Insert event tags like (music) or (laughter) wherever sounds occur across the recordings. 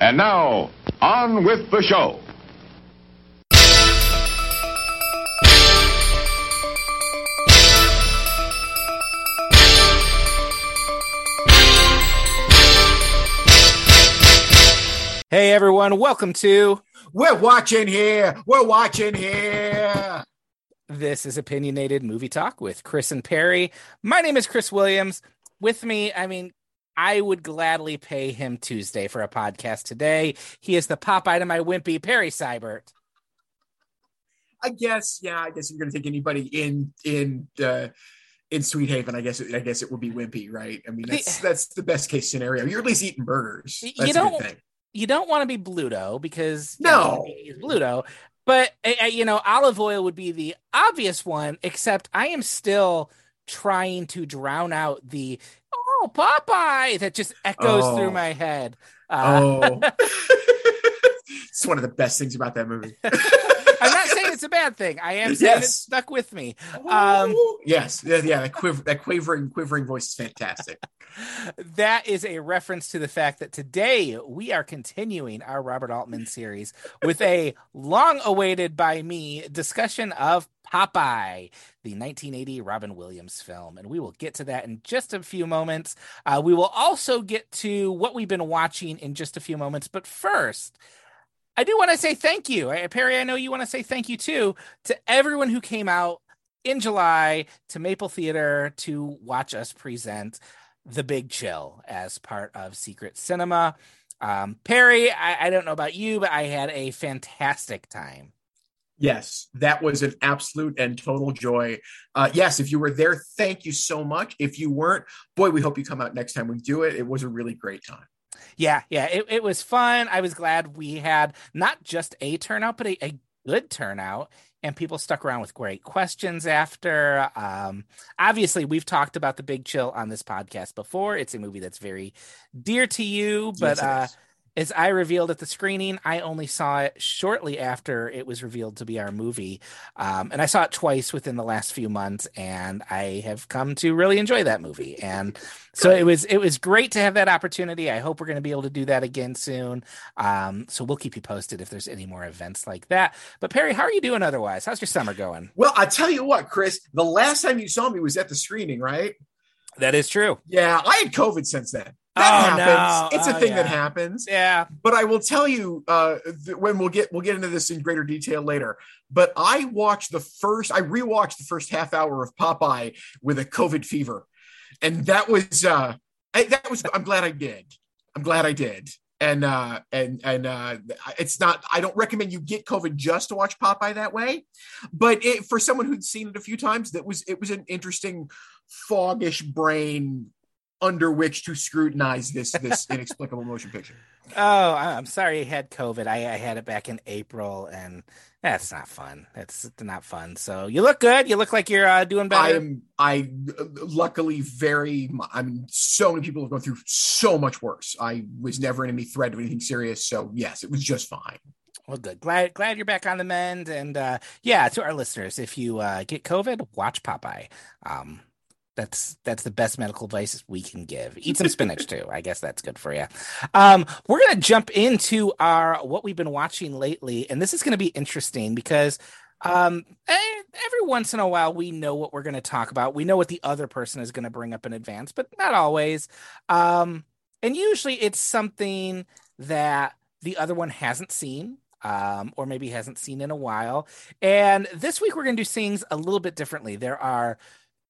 And now, on with the show. Hey everyone, welcome to We're watching here. We're watching here. This is Opinionated Movie Talk with Chris and Perry. My name is Chris Williams. With me, I mean, I would gladly pay him Tuesday for a podcast today. He is the pop to my wimpy Perry Seibert. I guess, yeah, I guess you're gonna take anybody in in uh in Sweethaven, I guess I guess it would be Wimpy, right? I mean, that's that's the best case scenario. You're at least eating burgers. You That's a don't-. You don't want to be Bluto because you No. know, he's Bluto, but uh, you know, Olive Oyl would be the obvious one. Except I am still trying to drown out the oh Popeye that just echoes Oh. through my head. Uh, Oh, (laughs) it's one of the best things about that movie. (laughs) I'm not saying it's a bad thing. I am saying it stuck with me. Um, yes, yeah, yeah. That quiver, that quavering, quivering voice is fantastic. that is a reference to the fact that today we are continuing our Robert Altman series with a long awaited by me discussion of Popeye, the 1980 Robin Williams film. And we will get to that in just a few moments. Uh, we will also get to what we've been watching in just a few moments. But first, I do want to say thank you. Perry, I know you want to say thank you too to everyone who came out in July to Maple Theater to watch us present The Big Chill as part of Secret Cinema. Um, Perry, I, I don't know about you, but I had a fantastic time. Yes, that was an absolute and total joy. Uh, yes, if you were there, thank you so much. If you weren't, boy, we hope you come out next time we do it. It was a really great time. Yeah, yeah, it, it was fun. I was glad we had not just a turnout, but a, a good turnout. And people stuck around with great questions after. Um, obviously, we've talked about The Big Chill on this podcast before. It's a movie that's very dear to you, but Yes, uh. As I revealed at the screening, I only saw it shortly after it was revealed to be our movie. Um, and I saw it twice within the last few months, and I have come to really enjoy that movie. And so it was it was great to have that opportunity. I hope we're going to be able to do that again soon. Um, so we'll keep you posted if there's any more events like that. But Perry, how are you doing otherwise? How's your summer going? well, I tell you what, Chris, the last time you saw me was at the screening, right? That is true. Yeah, I had COVID since then. Oh, That no. happens. It's a Oh, thing yeah. that happens. Yeah. But I will tell you uh, th- when we'll get we'll get into this in greater detail later. But I watched the first, I rewatched the first half hour of Popeye with a COVID fever, and that was uh, I, that was. I'm glad I did. I'm glad I did. And uh, and and uh, it's not. I don't recommend you get COVID just to watch Popeye that way. But it, for someone who'd seen it a few times, that was it was an interesting foggish brain under which to scrutinize this this (laughs) inexplicable motion picture. Oh, I- I'm sorry you had COVID. I, I had it back in April, and that's not fun. That's not fun. So you look good. You look like you're uh, doing better. I am. I luckily very I mean so many people have gone through so much worse. I was never in any threat of anything serious, so yes, it was just fine. Well, good. Glad glad you're back on the mend. And uh, yeah, to our listeners, if you uh, get COVID, watch Popeye. Um, that's that's the best medical advice we can give. Eat some spinach too. I guess that's good for you. Um, we're gonna jump into our what we've been watching lately, and this is gonna be interesting because um, eh, every once in a while we know what we're gonna talk about. We know what the other person is gonna bring up in advance, but not always. Um, and usually it's something that the other one hasn't seen um, or maybe hasn't seen in a while. And this week we're going to do things a little bit differently. There are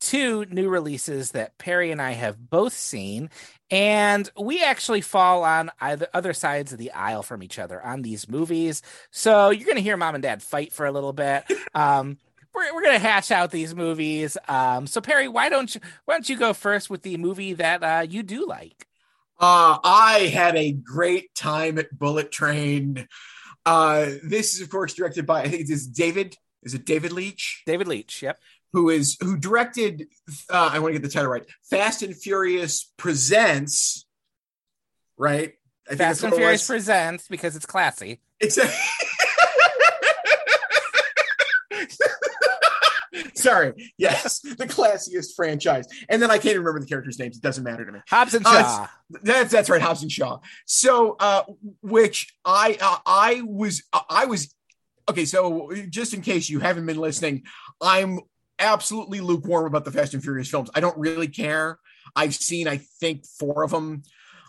two new releases that Perry and I have both seen, and we actually fall on either other sides of the aisle from each other on these movies. So you're going to hear mom and dad fight for a little bit. (laughs) Um, we're, we're gonna hash out these movies. Um, so Perry, why don't you why don't you go first with the movie that uh, you do like? Uh, I had a great time at Bullet Train. Uh, this is of course directed by I think it is David. Is it David Leitch? David Leitch. Yep. Who is who directed uh, I want to get the title right. Fast and Furious presents right? I think Fast and Furious presents because it's classy. Exactly. (laughs) Sorry. Yes, the classiest franchise. And then I can't even remember the characters' names. It doesn't matter to me. Hobbs and Uh, Shaw. That's that's right, Hobbs and Shaw. So, uh, which I uh, I was I was okay. So, just in case you haven't been listening, I'm absolutely lukewarm about the Fast and Furious films. I don't really care. I've seen, I think, four of them.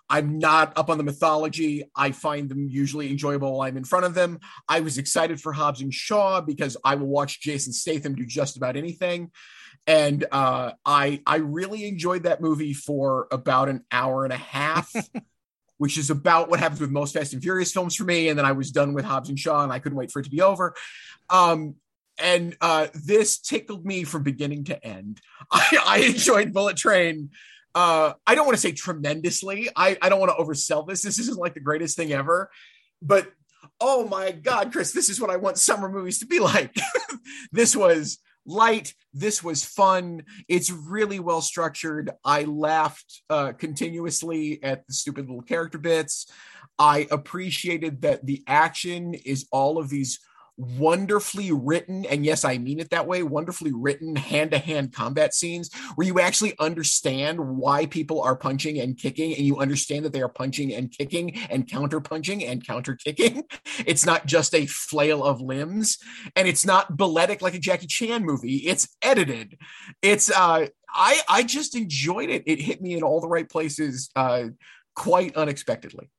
I'm not up on the mythology. I find them usually enjoyable while I'm in front of them. I was excited for Hobbs and Shaw because I will watch Jason Statham do just about anything. And uh, I I really enjoyed that movie for about an hour and a half, (laughs) which is about what happens with most Fast and Furious films for me. And then I was done with Hobbs and Shaw, and I couldn't wait for it to be over. Um, and uh, this tickled me from beginning to end. (laughs) I, I enjoyed Bullet Train. Uh, I don't want to say tremendously. I, I don't want to oversell this. This isn't like the greatest thing ever, but oh my God, Chris, this is what I want summer movies to be (laughs) like. this was light. This was fun. It's really well structured. I laughed uh, continuously at the stupid little character bits. I appreciated that the action is all of these wonderfully written, and yes, I mean it that way, wonderfully written hand to hand combat scenes where you actually understand why people are punching and kicking, and you understand that they are punching and kicking and counter punching and counter kicking. (laughs) It's not just a flail of limbs, and it's not balletic like a Jackie Chan movie. It's edited. It's uh I I just enjoyed it. It hit me in all the right places uh quite unexpectedly.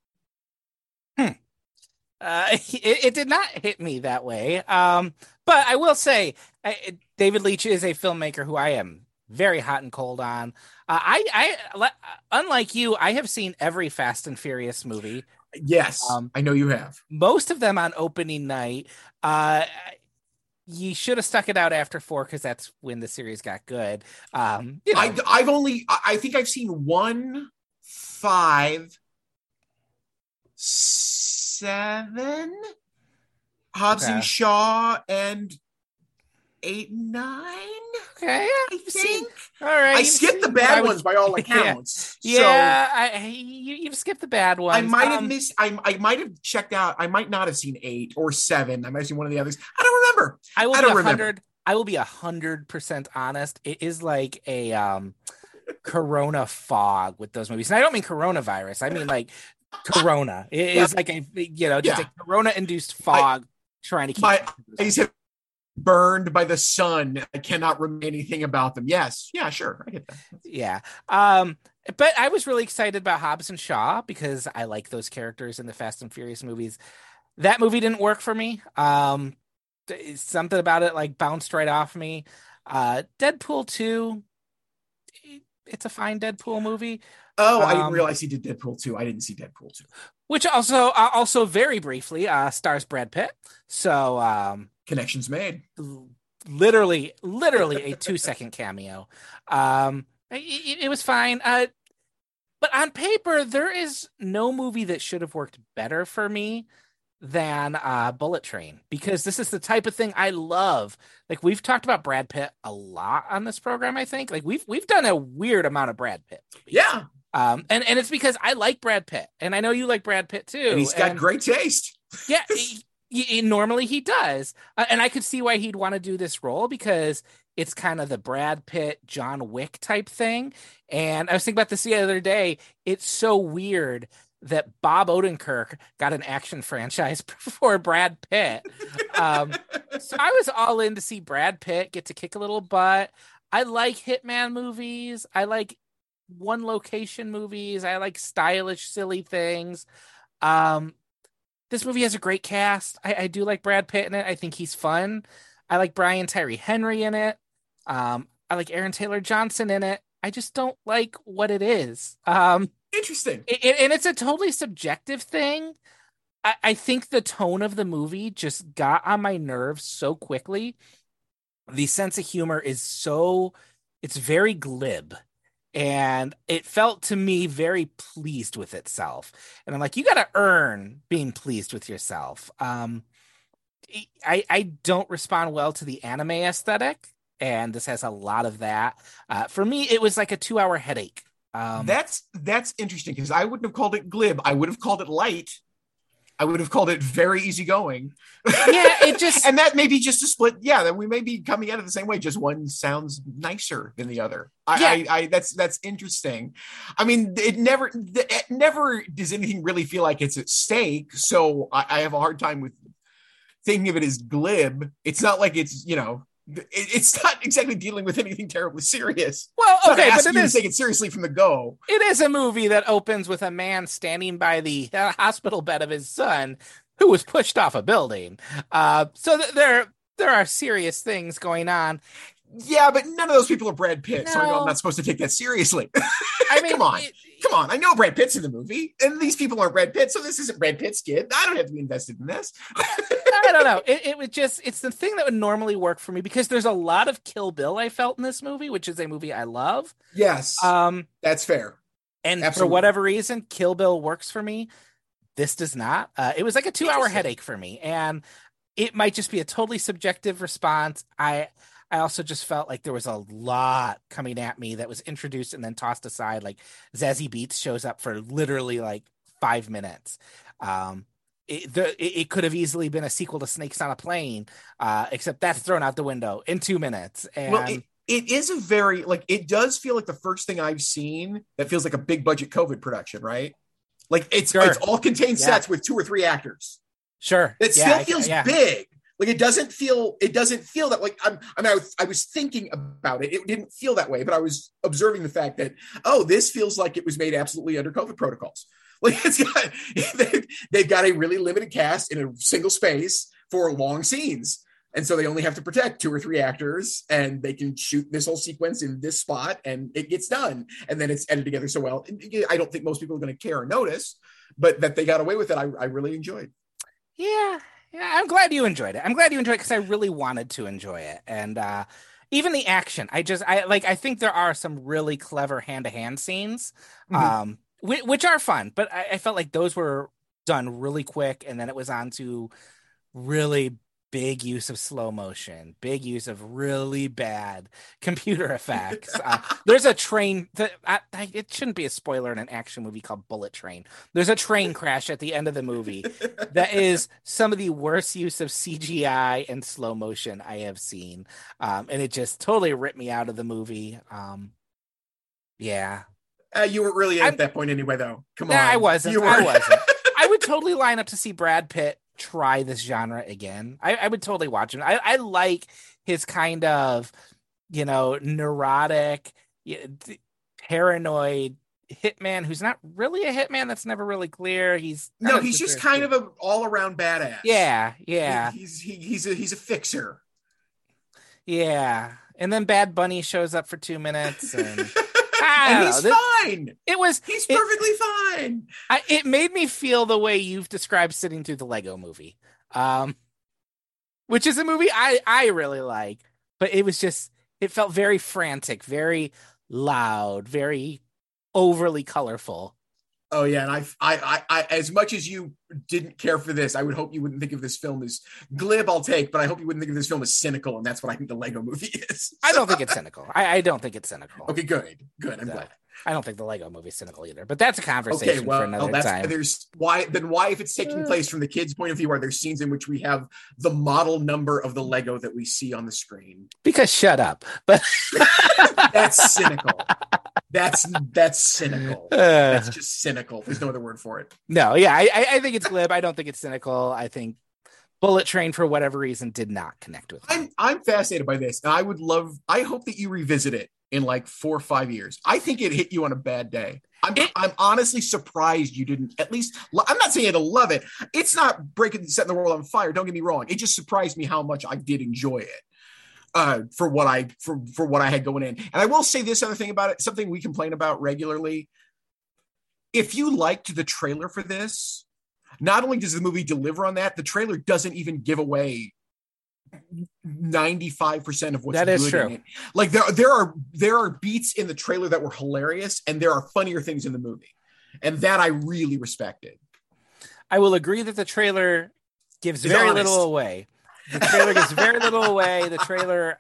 Uh, (laughs) it, it did not hit me that way. Um, but I will say, I, David Leitch is a filmmaker who I am very hot and cold on. Uh, I, I, unlike you, I have seen every Fast and Furious movie. Yes, Um, I know you have. Most of them on opening night. Uh, you should have stuck it out after four because that's when the series got good. Um, you know, I, I've only, I I think I've seen one, five, seven, Hobbs Okay. and Shaw, and eight, and nine. okay, yeah, I think All right, I skipped the bad was- ones by all (laughs) Yeah. accounts. Yeah, I, you, you've skipped the bad So ones. I might have Um, missed. I, I might have checked out. I might not have seen eight or seven. I might have seen one of the others. I don't remember. I will I be don't remember. hundred. I will be a hundred percent honest. It is like a um, Corona fog with those movies, and I don't mean coronavirus. I mean like Corona. It is like a you know just Yeah. a Corona-induced fog trying to keep. My eyes have burned by the sun. I cannot remember anything about them. Yes. Yeah. Sure. I get that. yeah. Um, but I was really excited about Hobbs and Shaw because I like those characters in the Fast and Furious movies. That movie didn't work for me. Um, something about it like bounced right off me. Uh, Deadpool two. It- It's a fine Deadpool movie, Oh, I didn't Um, realize he did Deadpool too. I didn't see Deadpool too. which also uh, also very briefly uh, stars Brad Pitt. So um, Connections made. literally literally a two second cameo um it, it was fine uh but on paper there is no movie that should have worked better for me than uh bullet train because this is the type of thing i love like we've talked about brad pitt a lot on this program i think like we've we've done a weird amount of brad pitt Yeah. um and and it's because i like brad pitt and i know you like brad pitt too And he's got and- great taste. (laughs) yeah, he- he- normally he does, uh, and I could see why he'd want to do this role because it's kind of the Brad Pitt, John Wick type thing. And I was thinking about this the other day. It's so weird that Bob Odenkirk got an action franchise (laughs) before Brad Pitt. Um, so I was all in to see Brad Pitt get to kick a little butt. I like Hitman movies. I like one location movies. I like stylish, silly things. Um, this movie has a great cast. I, I do like Brad Pitt in it. I think he's fun. I like Brian Tyree Henry in it. Um, I like Aaron Taylor Johnson in it. I just don't like what it is. Um, Interesting. it- and it's a totally subjective thing. I, I think the tone of the movie just got on my nerves so quickly. The sense of humor is so, it's very glib. And it felt to me very pleased with itself. And I'm like, you got to earn being pleased with yourself. Um, I, I don't respond well to the anime aesthetic. And this has a lot of that. Uh, for me, it was like a two hour headache. Um, that's that's interesting because I wouldn't have called it glib. I would have called it light. I would have called it very easygoing. Yeah, it (laughs) just and that may be just a split. Yeah, that we may be coming at it the same way. Just one sounds nicer than the other. I, Yeah. I, I that's that's interesting. I mean, it never, it never does anything really feel like it's at stake. So I, I have a hard time with thinking of it as glib. It's not like it's you know, it's not exactly dealing with anything terribly serious. well, okay, but it to take it seriously from the go. it is a movie that opens with a man standing by the hospital bed of his son who was pushed off a building. Uh, so th- there there are serious things going on. Yeah, but none of those people are Brad Pitt, so I know I'm not supposed to take that seriously. (laughs) I mean, Come on. it- Come on, I know Brad Pitt's in the movie, and these people aren't Brad Pitt, so this isn't Brad Pitt's kid. I don't have to be invested in this. I don't know. It, it would just, it's the thing that would normally work for me because there's a lot of Kill Bill I felt in this movie, which is a movie I love. Yes, Um, that's fair. and for whatever reason, Kill Bill works for me. This does not. Uh, it was like a two hour headache for me. And it might just be a totally subjective response. I, I also just felt like there was a lot coming at me that was introduced and then tossed aside. Like Zazie Beetz shows up for literally like five minutes. Um, it, the, it, could have easily been a sequel to Snakes on a Plane, uh, except that's thrown out the window in two minutes. And Well, it, it is a very like it does feel like the first thing I've seen that feels like a big budget COVID production, right? Like it's Sure. it's all contained Yeah. sets with two or three actors. sure, It Yeah, still I- feels yeah. big. Like it doesn't feel it doesn't feel that like I'm I mean I was, I was thinking about it. It didn't feel that way, but I was observing the fact that oh, this feels like it was made absolutely under COVID protocols. (laughs) Like it's got they've, they've got a really limited cast in a single space for long scenes. And so they only have to protect two or three actors and they can shoot this whole sequence in this spot and it gets done. And then it's edited together so well. I don't think most people are going to care or notice, but that they got away with it, I, I really enjoyed. Yeah, yeah. I'm glad you enjoyed it. I'm glad you enjoyed it because I really wanted to enjoy it, and uh, even the action. I just, I like. I think there are some really clever hand to hand scenes, Mhm. um, which, which are fun. But I, I felt like those were done really quick, and then it was on to really big use of slow motion, big use of really bad (laughs) computer effects. Uh, there's a train that I, I, it shouldn't be a spoiler in an action movie called Bullet Train. There's a train crash at the end of the movie that is some of the worst use of CGI and slow motion I have seen. Um, and it just totally ripped me out of the movie. Um, yeah, Uh, you weren't really at I'm- that point anyway, though. Come Nah, on, I wasn't. You I were. wasn't. I would (laughs) totally line up to see Brad Pitt try this genre again. I, I would totally watch him. I, I like his kind of, you know, neurotic, paranoid hitman who's not really a hitman. That's never really clear. He's no, he's just kind of an all-around badass. yeah, yeah, He- he's he, he's a he's a fixer. yeah. And then Bad Bunny shows up for two minutes, and (laughs) and he's know. fine. it was He's it- perfectly fine. I, it made me feel the way you've described sitting through the Lego movie, um, which is a movie I I really like, but it was just it felt very frantic, very loud, very overly colorful. Oh yeah, and I, I, I, as much as you didn't care for this, I would hope you wouldn't think of this film as glib. I'll take, but I hope you wouldn't think of this film as cynical, and that's what I think the Lego Movie is. I don't think (laughs) it's cynical. I, I don't think it's cynical. Okay, good, good. I'm So, glad. I don't think the Lego movie's cynical either. But that's a conversation Okay, well, for another that's time. there's why then why if it's taking place from the kids' point of view, are there scenes in which we have the model number of the Lego that we see on the screen? Because shut up. But (laughs) That's cynical. (laughs) That's that's cynical. Uh, That's just cynical. There's no other word for it. no, yeah, I, I I think it's glib. I don't think it's cynical. I think Bullet Train, for whatever reason, did not connect with me. I'm I'm fascinated by this, and I would love. I hope that you revisit it in like four or five years. I think it hit you on a bad day. I'm It- I'm honestly surprised you didn't at least. I'm not saying you to love it. It's not breaking setting the world on fire. Don't get me wrong. It just surprised me how much I did enjoy it. Uh, for what I for for what I had going in, and I will say this other thing about it. Something we complain about regularly. If you liked the trailer for this, not only does the movie deliver on that, the trailer doesn't even give away 95% of what's That is true. Like there there are there are beats in the trailer that were hilarious and there are funnier things in the movie. And that I really respected. I will agree that the trailer gives very honest. little away. The trailer gives very little away. The trailer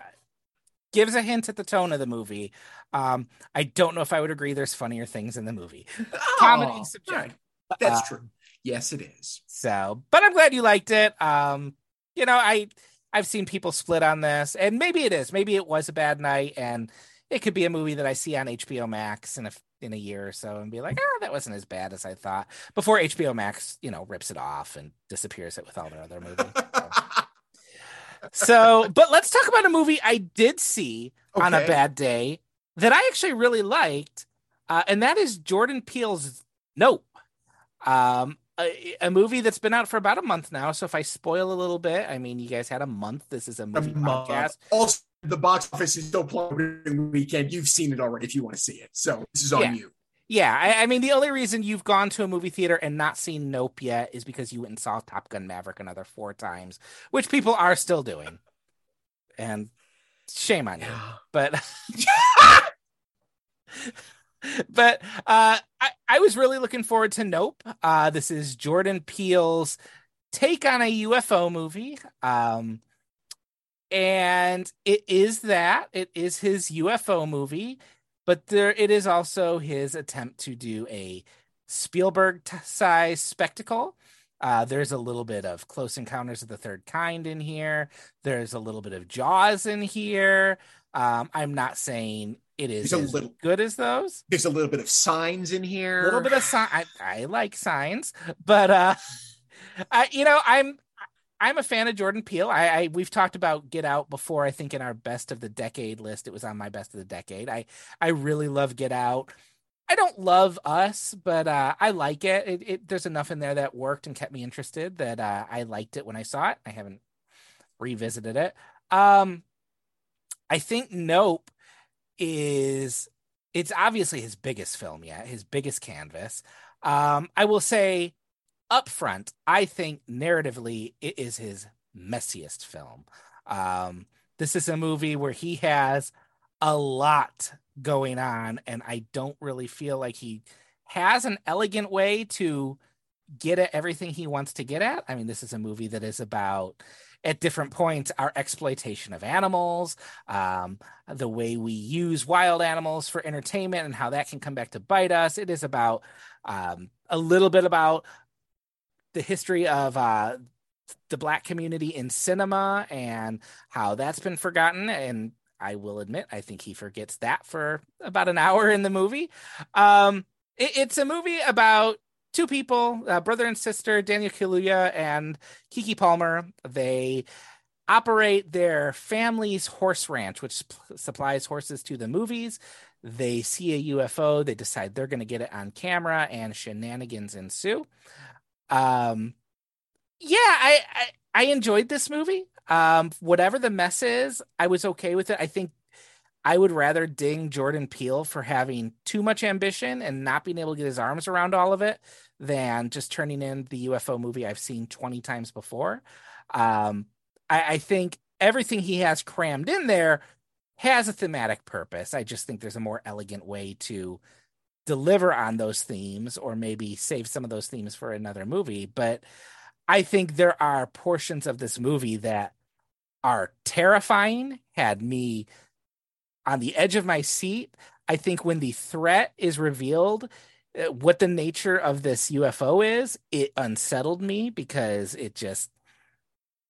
gives a hint at the tone of the movie. Um, I don't know if I would agree there's funnier things in the movie. Comedy Oh, subjective. all right. That's Uh, true. Yes, it is. So, but I'm glad you liked it. Um, you know, I I've seen people split on this, and maybe it is. Maybe it was a bad night, and it could be a movie that I see on HBO Max in a in a year or so, and be like, oh, that wasn't as bad as I thought. Before HBO Max, you know, rips it off and disappears it with all their other movies. So. (laughs) so, but let's talk about a movie I did see okay. on a bad day that I actually really liked, uh, and that is Jordan Peele's Nope. Um, a, a, movie that's been out for about a month now. So if I spoil a little bit, I mean, you guys had a month. This is a movie a podcast. Also, the box office is still playing weekend. You've seen it already if you want to see it. So this is on yeah. you. Yeah, I, I, mean, the only reason you've gone to a movie theater and not seen Nope yet is because you went and saw Top Gun Maverick another four times, which people are still doing. And shame on you. But (laughs) (laughs) (laughs) but uh, I, I was really looking forward to Nope. Uh, this is Jordan Peele's take on a UFO movie. Um, and it is that it is his UFO movie, but there it is also his attempt to do a Spielberg size spectacle. Uh, there's a little bit of Close Encounters of the Third Kind in here. There's a little bit of Jaws in here. Um, I'm not saying it is as little, good as those. There's a little bit of signs in here. A little bit of sign. I, I like signs, but uh, (laughs) I you know I'm I'm a fan of Jordan Peele. I, I, we've talked about Get Out before. I think in our best of the decade list, it was on my best of the decade. I I really love Get Out. I don't love Us, but uh, I like it. It, it. There's enough in there that worked and kept me interested that uh, I liked it when I saw it. I haven't revisited it. Um, I think Nope is it's obviously his biggest film yet, his biggest canvas. Um, I will say up front, I think narratively it is his messiest film. Um, this is a movie where he has a lot going on, and I don't really feel like he has an elegant way to get at everything he wants to get at. I mean, this is a movie that is about at different points our exploitation of animals, um, the way we use wild animals for entertainment, and how that can come back to bite us. It is about um, a little bit about the history of uh, the black community in cinema and how that's been forgotten and I will admit, I think he forgets that for about an hour in the movie. Um, it, it's a movie about two people, uh, brother and sister, Daniel Kaluuya and Keke Palmer. They operate their family's horse ranch, which supplies horses to the movies. They see a UFO. They decide they're going to get it on camera, and shenanigans ensue. Um, yeah, I, I, I enjoyed this movie. Um, whatever the mess is, I was okay with it. I think I would rather ding Jordan Peele for having too much ambition and not being able to get his arms around all of it than just turning in the UFO movie I've seen 20 times before. Um, I, I think everything he has crammed in there has a thematic purpose. I just think there's a more elegant way to deliver on those themes or maybe save some of those themes for another movie. But I think there are portions of this movie that are terrifying, had me on the edge of my seat. I think when the threat is revealed, uh, what the nature of this UFO is, it unsettled me because it just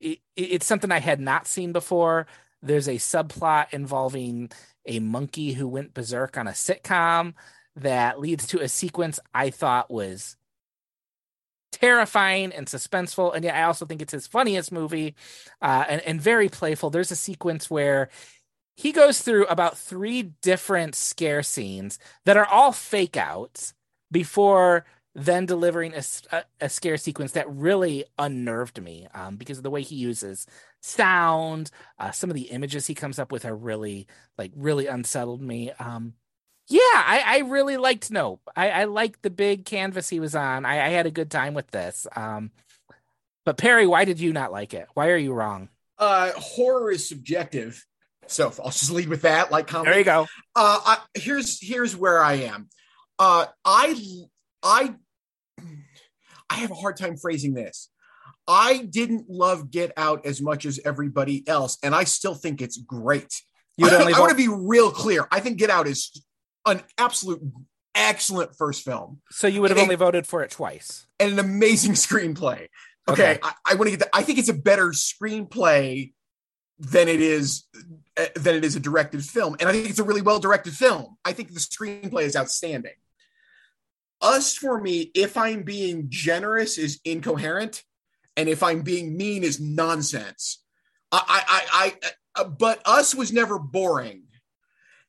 it, it's something I had not seen before. There's a subplot involving a monkey who went berserk on a sitcom that leads to a sequence I thought was terrifying and suspenseful. And yet I also think it's his funniest movie uh, and, and very playful. There's a sequence where he goes through about three different scare scenes that are all fake outs before then delivering a, a, a scare sequence that really unnerved me um, because of the way he uses sound. Uh, some of the images he comes up with are really, like, really unsettled me. Um, yeah, I, I really liked Nope. I, I liked the big canvas he was on. I, I had a good time with this. Um, but Perry, why did you not like it? Why are you wrong? Uh, horror is subjective, so (laughs) I'll just lead with that. Like, comment. there you go. Uh, I, here's here's where I am. Uh, I I I have a hard time phrasing this. I didn't love Get Out as much as everybody else, and I still think it's great. You (laughs) I, I want to be real clear. I think Get Out is an absolute excellent first film. So you would have And- only voted for it twice. and an amazing (laughs) screenplay. Okay, Okay. I, I want to get. I think it's a better screenplay than it is than it is a directed film, and I think it's a really well directed film. I think the screenplay is outstanding. Us for me, if I'm being generous, is incoherent, and if I'm being mean, is nonsense. I, I, I, I uh, but us was never boring,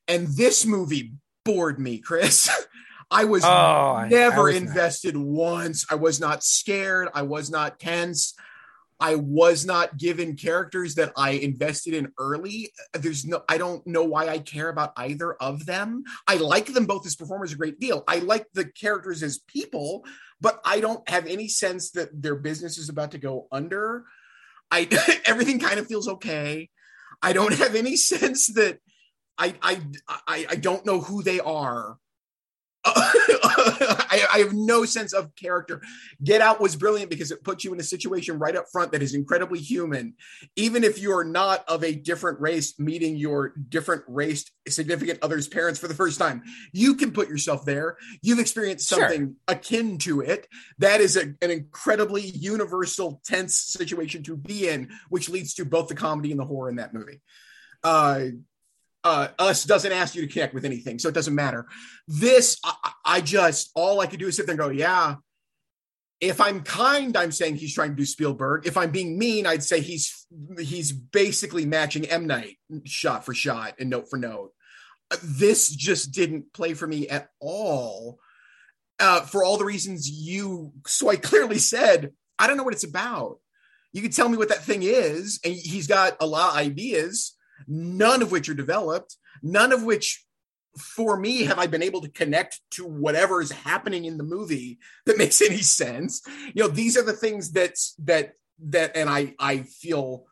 and this movie bored me, Chris. (laughs) I was Oh, I- I never was not. invested once. I was not scared. I was not tense. I was not given characters that I invested in early. There's no, I don't know why I care about either of them. I like them both as performers a great deal. I like the characters as people, but I don't have any sense that their business is about to go under. I (laughs) everything kind of feels okay. I don't (laughs) have any sense that I I I, I don't know who they are. (laughs) I, I have no sense of character. Get Out was brilliant because it puts you in a situation right up front that is incredibly human. Even if you are not of a different race, meeting your different race significant other's parents for the first time, you can put yourself there. You've experienced Sure. something akin to it. That is a- an incredibly universal, tense situation to be in, which leads to both the comedy and the horror in that movie. Uh, uh, us doesn't ask you to connect with anything, so it doesn't matter. This, I, I just all I could do is sit there and go, yeah. If I'm kind, I'm saying he's trying to do Spielberg. If I'm being mean, I'd say he's he's basically matching M Night shot for shot and note for note. Uh, This just didn't play for me at all. Uh, for all the reasons you so I clearly said, I don't know what it's about. You can tell me what that thing is, and he's got a lot of ideas, none of which are developed, none of which for me have I been able to connect to whatever is happening in the movie that (laughs) makes any sense. You know, these are the things that that that and I I feel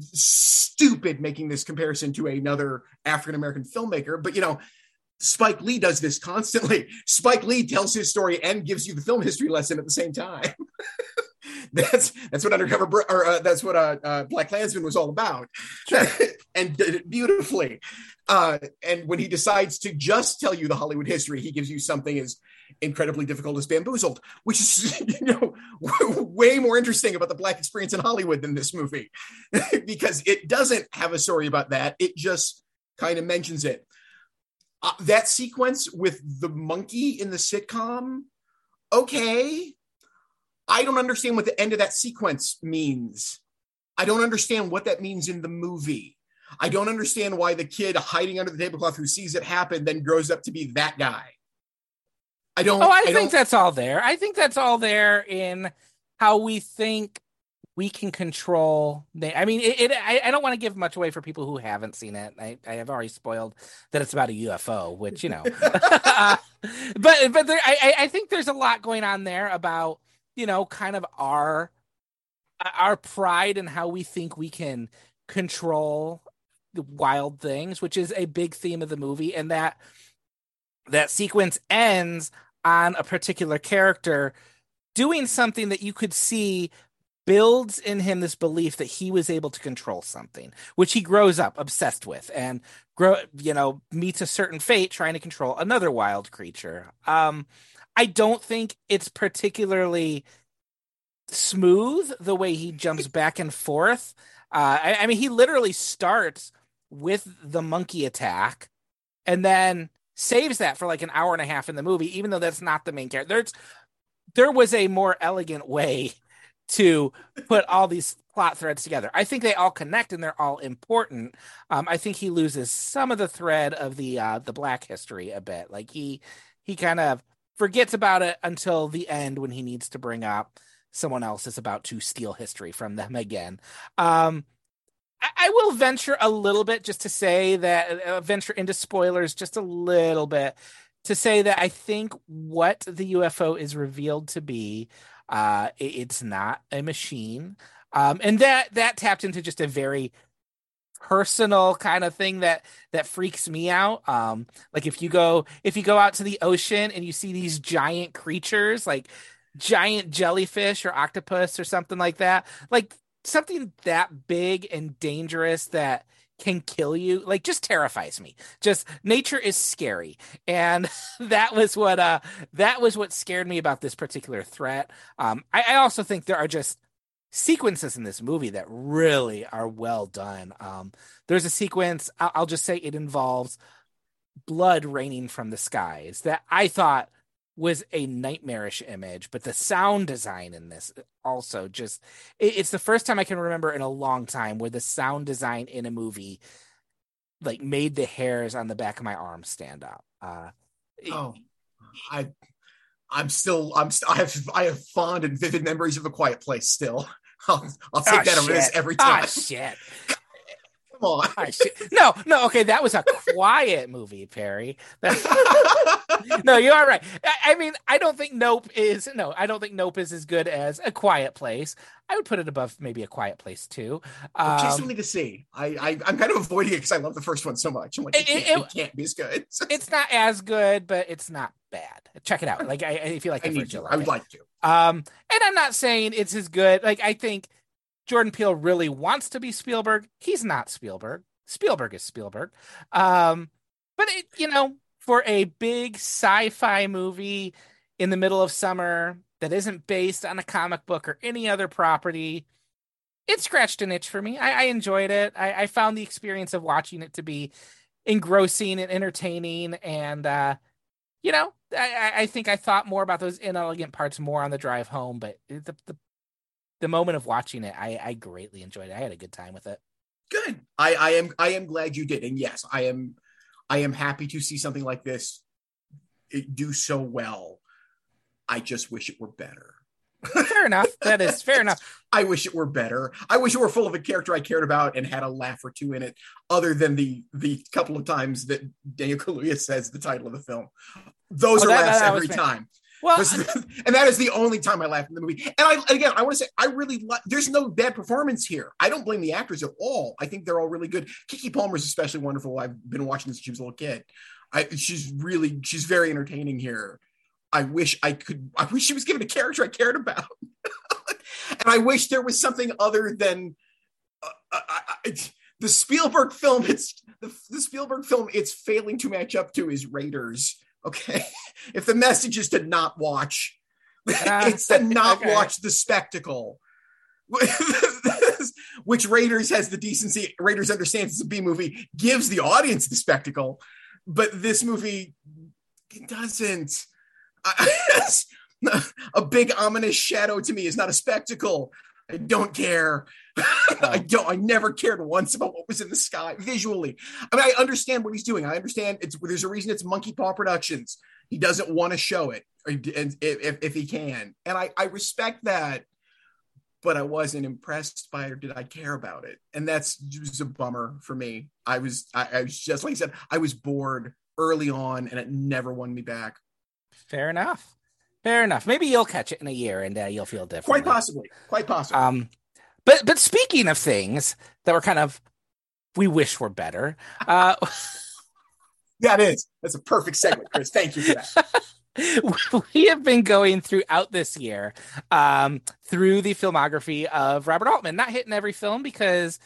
stupid making this comparison to another African American filmmaker, but you know, Spike Lee does this constantly. (laughs) Spike Lee tells his story and gives you the film history lesson at the same time. (laughs) that's that's what Undercover or uh, that's what uh, uh, Black Klansman was all about, (laughs) and did it beautifully. Uh, and when he decides to just tell you the Hollywood history, he gives you something as incredibly difficult as Bamboozled, which is you know way more interesting about the black experience in Hollywood than this movie, because it doesn't have a story about that. It just kind of mentions it. Uh, that sequence with the monkey in the sitcom, okay. I don't understand what the end of that sequence means. I don't understand what that means in the movie. I don't understand why the kid hiding under the tablecloth who sees it happen then grows up to be that guy. I don't. Oh, I, don't, think that's all there. I think that's all there in how we think we can control. The, I mean, it, it, I, I don't want to give much away for people who haven't seen it. I, I have already spoiled that it's about a UFO, which you know. (laughs) (laughs) but but there, I I- I think there's a lot going on there about you know kind of our our pride and how we think we can control the wild things, which is a big theme of the movie, and that that sequence ends on a particular character doing something that you could see builds in him this belief that he was able to control something which he grows up obsessed with and grow you know meets a certain fate trying to control another wild creature um i don't think it's particularly smooth the way he jumps back and forth uh I, I mean he literally starts with the monkey attack and then saves that for like an hour and a half in the movie, even though that's not the main character. There's there was a more elegant way to put all these plot threads together. I think they all connect and they're all important. Um, I think he loses some of the thread of the uh, the black history a bit. Like he he kind of forgets about it until the end when he needs to bring up someone else is about to steal history from them again. Um, I, I will venture a little bit just to say that uh, venture into spoilers just a little bit to say that I think what the UFO is revealed to be, uh, it- it's not a machine, um, and that that tapped into just a very personal kind of thing that that freaks me out. Um like if you go if you go out to the ocean and you see these giant creatures like giant jellyfish or octopus or something like that like something that big and dangerous that can kill you like just terrifies me. Just nature is scary. And (laughs) that was what uh that was what scared me about this particular threat. Um i, I also think there are just sequences in this movie that really are well done. Um there's a sequence i'll, I'll just say it involves blood raining from the skies that i thought was a nightmarish image, but the sound design in this also just it, it's the first time I can remember in a long time where the sound design in a movie like made the hairs on the back of my arm stand up. Uh oh, I I'm still I'm st- I have I have fond and vivid memories of a quiet place still. (laughs) I'll, I'll take oh, that over this every time. Oh, shit. (laughs) On. No, no, okay, that was a quiet movie, Perry. (laughs) no, you are right. I, I, mean, I don't think Nope is no, I don't think Nope is as good as A Quiet Place. I would put it above maybe A Quiet Place too. Um, still need to see. I, I am kind of avoiding it because I love the first one so much. I'm like, it, it, can't, it, it can't, be as good. it's not as good, but it's not bad. Check it out. Like I, I feel like I need to. I would like to. Um, and I'm not saying it's as good. Like I think Jordan Peele really wants to be Spielberg. He's not Spielberg. Spielberg is Spielberg. Um, but it, you know, for a big sci-fi movie in the middle of summer that isn't based on a comic book or any other property, it scratched an itch for me. I, I enjoyed it. I, I, found the experience of watching it to be engrossing and entertaining. And uh, you know, I, I think I thought more about those inelegant parts more on the drive home, but the the, the moment of watching it, I, I greatly enjoyed it. I had a good time with it. Good. I, I am I am glad you did. And yes, I am I am happy to see something like this do so well. I just wish it were better. fair enough. That is fair (laughs) enough. I wish it were better. I wish it were full of a character I cared about and had a laugh or two in it, other than the the couple of times that Daniel Kaluuya says the title of the film. Those oh, are that, laughs that, every time. Well, (laughs) and that is the only time I laughed in the movie. And I again, I want to say I really like. There's no bad performance here. I don't blame the actors at all. I think they're all really good. Keke Palmer is especially wonderful. I've been watching this since she was a little kid. I, she's really she's very entertaining here. I wish I could. I wish she was given a character I cared about, (laughs) and I wish there was something other than uh, uh, uh, uh I, I, the Spielberg film. It's the, the Spielberg film. It's failing to match up to is Raiders Okay. (laughs) If the message is to not watch, uh, (laughs) it's to (laughs) not okay. watch the spectacle. Which Raiders has the decency, Raiders understands it's a B movie, gives the audience the spectacle, but this movie doesn't. a big ominous shadow to me is not a spectacle. I don't care. (laughs) I oh. don't. I never cared once about what was in the sky visually. I mean, I understand what he's doing. I understand it's there's a reason it's Monkey Paw Productions. He doesn't want to show it, and if, if he can, and I I respect that. But I wasn't impressed by it, or did I care about it? And that's just a bummer for me. I was I, I was just like I said, I was bored early on, and it never won me back. Fair enough. Fair enough. Maybe you'll catch it in a year and uh, you'll feel different. Quite possibly. Quite possibly. Um, but but speaking of things that were kind of we wish were better. Uh, (laughs) that is that's a perfect segue, Chris. Thank you for that. (laughs) we have been going throughout this year um, through the filmography of Robert Altman, not hitting every film because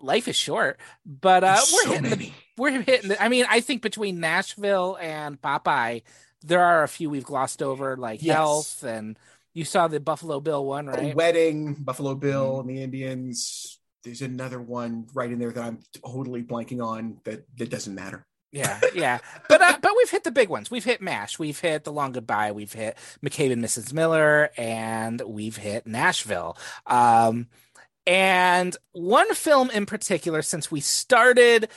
life is short, but uh, we're so hitting many. the, we're hitting. The, I mean, I think between Nashville and Popeye, there are a few we've glossed over, like yes. Health and you saw the Buffalo Bill one, right? A wedding, Buffalo Bill mm-hmm. and the Indians. There's another one right in there that I'm totally blanking on that that doesn't matter. Yeah, yeah, (laughs) but uh, but we've hit the big ones. We've hit Mash, we've hit The Long Goodbye, we've hit McCabe and Mrs. Miller, and we've hit Nashville. Um, and one film in particular, since we started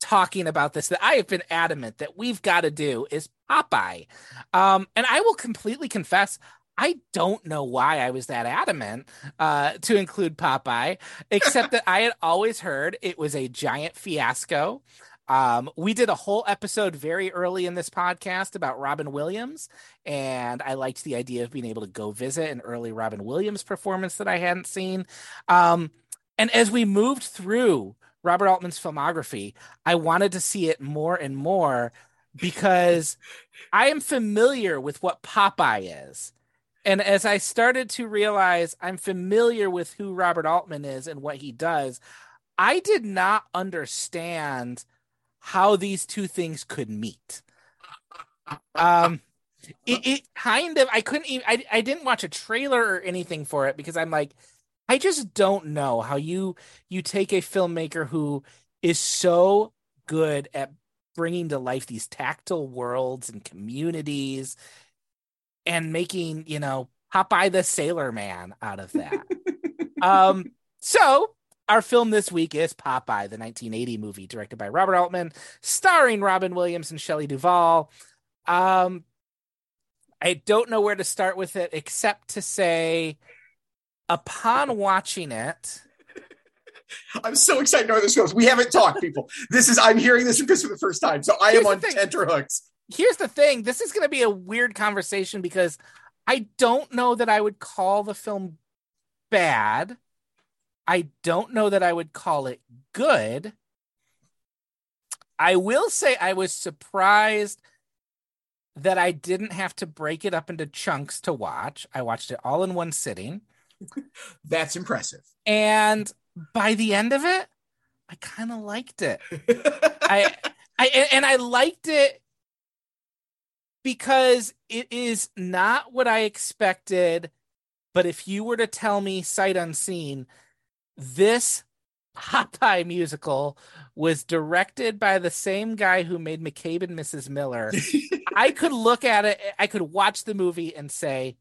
talking about this, that I have been adamant that we've got to do is Popeye. Um, and I will completely confess, I don't know why I was that adamant uh, to include Popeye, except that I had always heard it was a giant fiasco. Um, we did a whole episode very early in this podcast about Robin Williams, and I liked the idea of being able to go visit an early Robin Williams performance that I hadn't seen. Um, and as we moved through Robert Altman's filmography, I wanted to see it more and more because I am familiar with what Popeye is. And as I started to realize I'm familiar with who Robert Altman is and what he does, I did not understand how these two things could meet. Um, it, it kind of I couldn't even I I didn't watch a trailer or anything for it because I'm like I just don't know how you you take a filmmaker who is so good at bringing to life these tactile worlds and communities and making you know Popeye the Sailor Man out of that. (laughs) um, so our film this week is Popeye, the 1980 movie directed by Robert Altman, starring Robin Williams and Shelley Duvall. Um, I don't know where to start with it except to say, upon watching it, (laughs) I'm so excited to know where this goes. We haven't talked, people. This is I'm hearing this from Chris for the first time, so I Here's am on tenterhooks. here's the thing this is going to be a weird conversation because I don't know that I would call the film bad. I don't know that I would call it good. I will say I was surprised that I didn't have to break it up into chunks to watch. I watched it all in one sitting. That's impressive. And by the end of it, I kind of liked it. (laughs) I, I, and I liked it because it is not what I expected. But if you were to tell me sight unseen, this Popeye musical was directed by the same guy who made McCabe and Mrs. Miller. (laughs) I could look at it, I could watch the movie and say,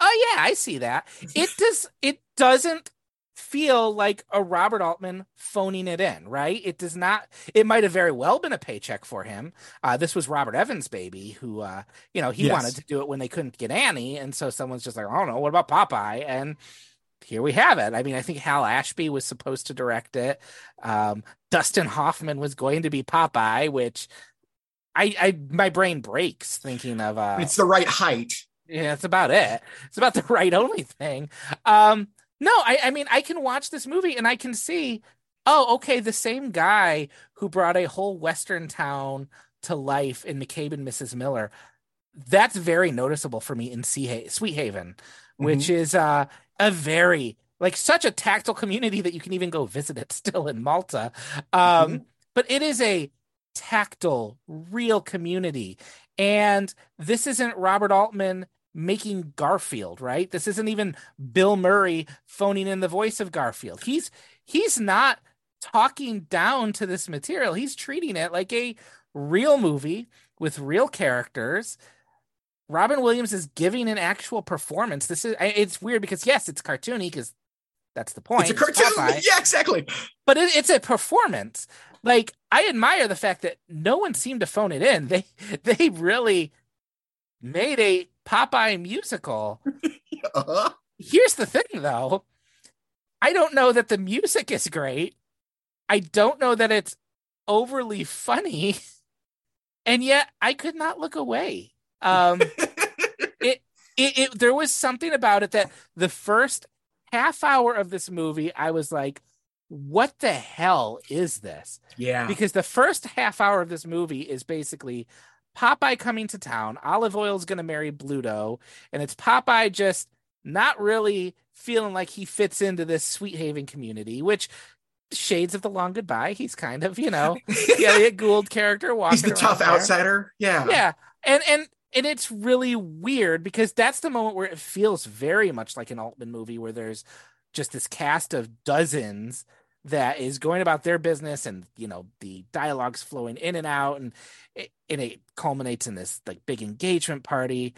"Oh yeah, I see that." It does. It doesn't feel like a Robert Altman phoning it in, right? It does not. It might have very well been a paycheck for him. Uh, this was Robert Evans' baby, who, uh, you know, he Yes. wanted to do it when they couldn't get Annie, and so someone's just like, "I don't know, what about Popeye?" And here we have it. I mean, I think Hal Ashby was supposed to direct it. Um, Dustin Hoffman was going to be Popeye, which I, I my brain breaks thinking of. Uh, it's the right height. Yeah, that's about it. It's about the (laughs) right only thing. Um, no, I, I mean, I can watch this movie and I can see, oh, okay, the same guy who brought a whole Western town to life in McCabe and Mrs. Miller. That's very noticeable for me in Sea Ha- Sweethaven, which is uh, a very like such a tactile community that you can even go visit it (laughs) still in Malta. Um, Mhm. But it is a tactile, real community. And this isn't Robert Altman making Garfield, right? This isn't even Bill Murray phoning in the voice of Garfield. He's he's not talking down to this material. He's treating it like a real movie with real characters. Robin Williams is giving an actual performance. This is it's weird because yes, it's cartoony because that's the point. It's a cartoon. (laughs) Popeye Yeah, exactly. but it, it's a performance. Like I admire the fact that no one seemed to phone it in. (laughs) They they really made a Popeye musical. (laughs) Uh-huh. Here's the thing though. I don't know that the music is great. I don't know that it's overly funny. (laughs) And yet I could not look away. Um (laughs) it, it there was something about it that the first half hour of this movie I was like what the hell is this? Yeah. because the first half hour of this movie is basically Popeye coming to town. Olive Oyl's going to marry Bluto, and it's Popeye just not really feeling like he fits into this Sweethaven community, which shades of the long goodbye. He's kind of, you know, the Elliott Gould character walking He's the tough there. outsider. Yeah. Yeah. And and and it's really weird because that's the moment where it feels very much like an Altman movie where there's just this cast of dozens that is going about their business and you know the dialogues flowing in and out and it, and it culminates in this like big engagement party.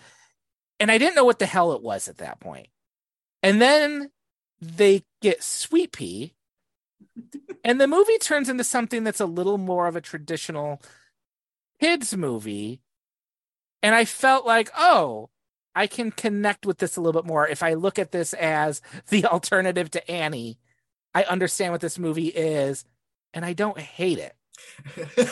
And i didn't know what the hell it was at that point. And then they get Swee'Pea (laughs) and the movie turns into something that's a little more of a traditional kids movie. And i felt like oh i can connect with this a little bit more if i look at this as the (laughs) alternative to annie i understand what this movie is and i don't hate it (laughs)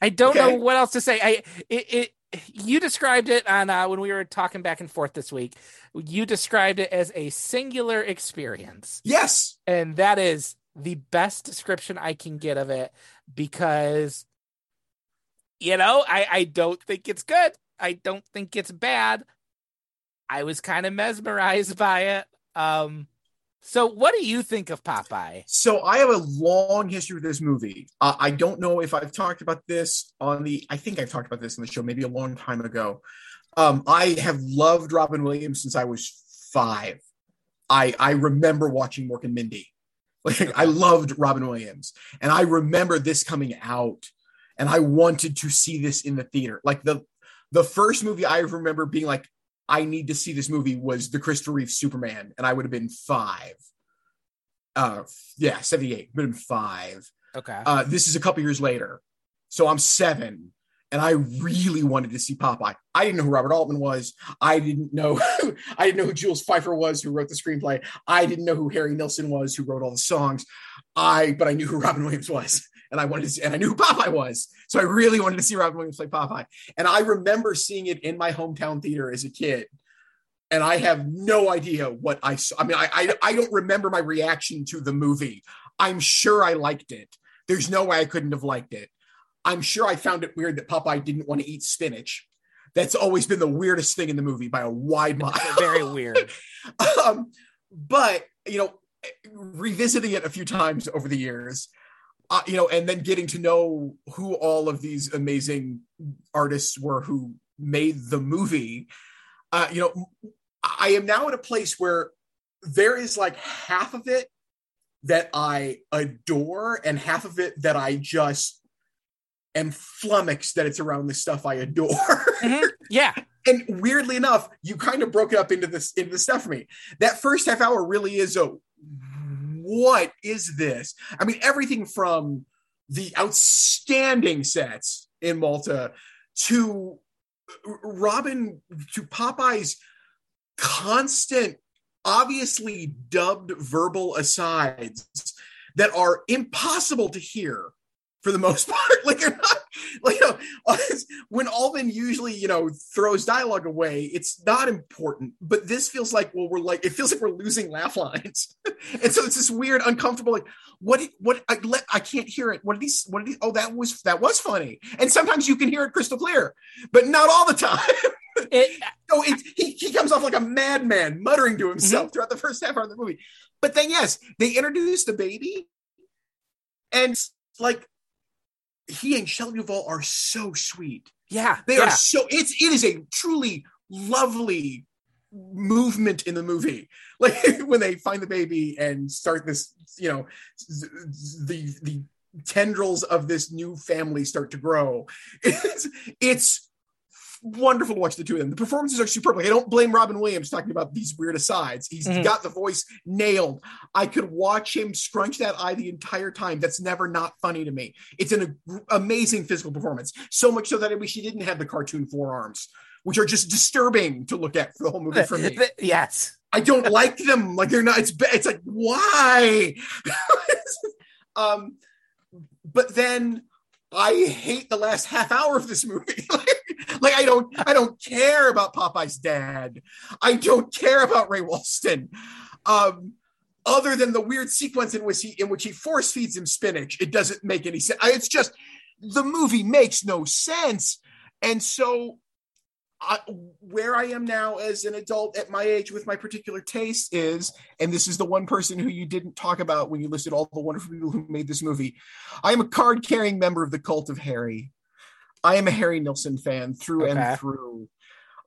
i don't Okay. know what else to say i it, it you described it on uh, when we were talking back and forth this week you described it as a singular experience yes. and that is the best description I can get of it because you know, I I don't think it's good. I don't think it's bad. I was kind of mesmerized by it. Um So, what do you think of Popeye? So I have a long history with this movie. Uh, I don't know if I've talked about this on the. I think I've talked about this in the show maybe a long time ago. Um, I have loved Robin Williams since I was five. I I remember watching Mork and Mindy. (laughs) Like I loved Robin Williams, and I remember this coming out, and I wanted to see this in the theater. Like the the first movie I remember being like, I need to see this movie was the Christopher Reeve Superman, and I would have been five. Uh, yeah, seventy eight. Been five. Okay. Uh, this is a couple years later, so I'm seven, and I really wanted to see Popeye. I didn't know who Robert Altman was. I didn't know. (laughs) I didn't know who Jules Feiffer was, who wrote the screenplay. I didn't know who Harry Nilsson was, who wrote all the songs. I, but I knew who (laughs) Robin Williams was, and I wanted to, see, and I knew who Popeye was. So I really wanted to see Robin Williams play Popeye. And I remember seeing it in my hometown theater as a kid. And I have no idea what I saw. I mean, I, I I don't remember my reaction to the movie. I'm sure I liked it. There's no way I couldn't have liked it. I'm sure I found it weird that Popeye didn't want to eat spinach. That's always been the weirdest thing in the movie by a wide mile. Very weird. (laughs) um, but you know, revisiting it a few times over the years, uh, you know, and then getting to know who all of these amazing artists were who made the movie. Uh, you know, I am now at a place where there is like half of it that I adore, and half of it that I just am flummoxed that it's around the stuff I adore. (laughs) Mhm. Yeah. and weirdly enough, you kind of broke it up into this into the stuff for me. That first half hour really is a what is this? I mean, everything from the outstanding sets in Malta to Robin to Popeye's constant, obviously dubbed verbal asides that are impossible to hear for the most (laughs) part. Like you're not like you know, when Altman usually, you know, throws dialogue away, it's not important. But this feels like well, we're like it feels like we're losing laugh lines. (laughs) and so it's this weird, uncomfortable, like, what did what I let I can't hear it. What did he what did he oh that was that was funny. And sometimes you can hear it crystal clear, but not all the time. (laughs) It, So it, he, he comes off like a madman, muttering to himself mm-hmm. throughout the first half hour of the movie. But then, yes, they introduce the baby, and like he and Shelley Duvall are so sweet. yeah. They yeah. are so it's it is a truly lovely movement in the movie. (laughs) Like when they find the baby and start this, you know, the the tendrils of this new family start to grow. (laughs) It's it's wonderful to watch the two of them. The performances are superb. Like I don't blame Robin Williams talking about these weird asides. He's Mhm. got the voice nailed. I could watch him scrunch that eye the entire time. That's never not funny to me. It's an ag- amazing physical performance. So much so that I wish he didn't have the cartoon forearms, which are just disturbing to look at for the whole movie for me. (laughs) yes. I don't (laughs) like them. Like they're not. It's it's like why? (laughs) um, but then I hate the last half hour of this movie. (laughs) like, I don't I don't care about Popeye's dad. I don't care about Ray Walston. Um, other than the weird sequence in which he in which he force feeds him spinach, it doesn't make any sense. It's just the movie makes no sense, and so I, where I am now as an adult at my age with my particular taste is, and this is the one person who you didn't talk about when you listed all the wonderful people who made this movie. I am a card carrying member of the cult of Harry. I am a Harry Nilsson fan through Okay. and through.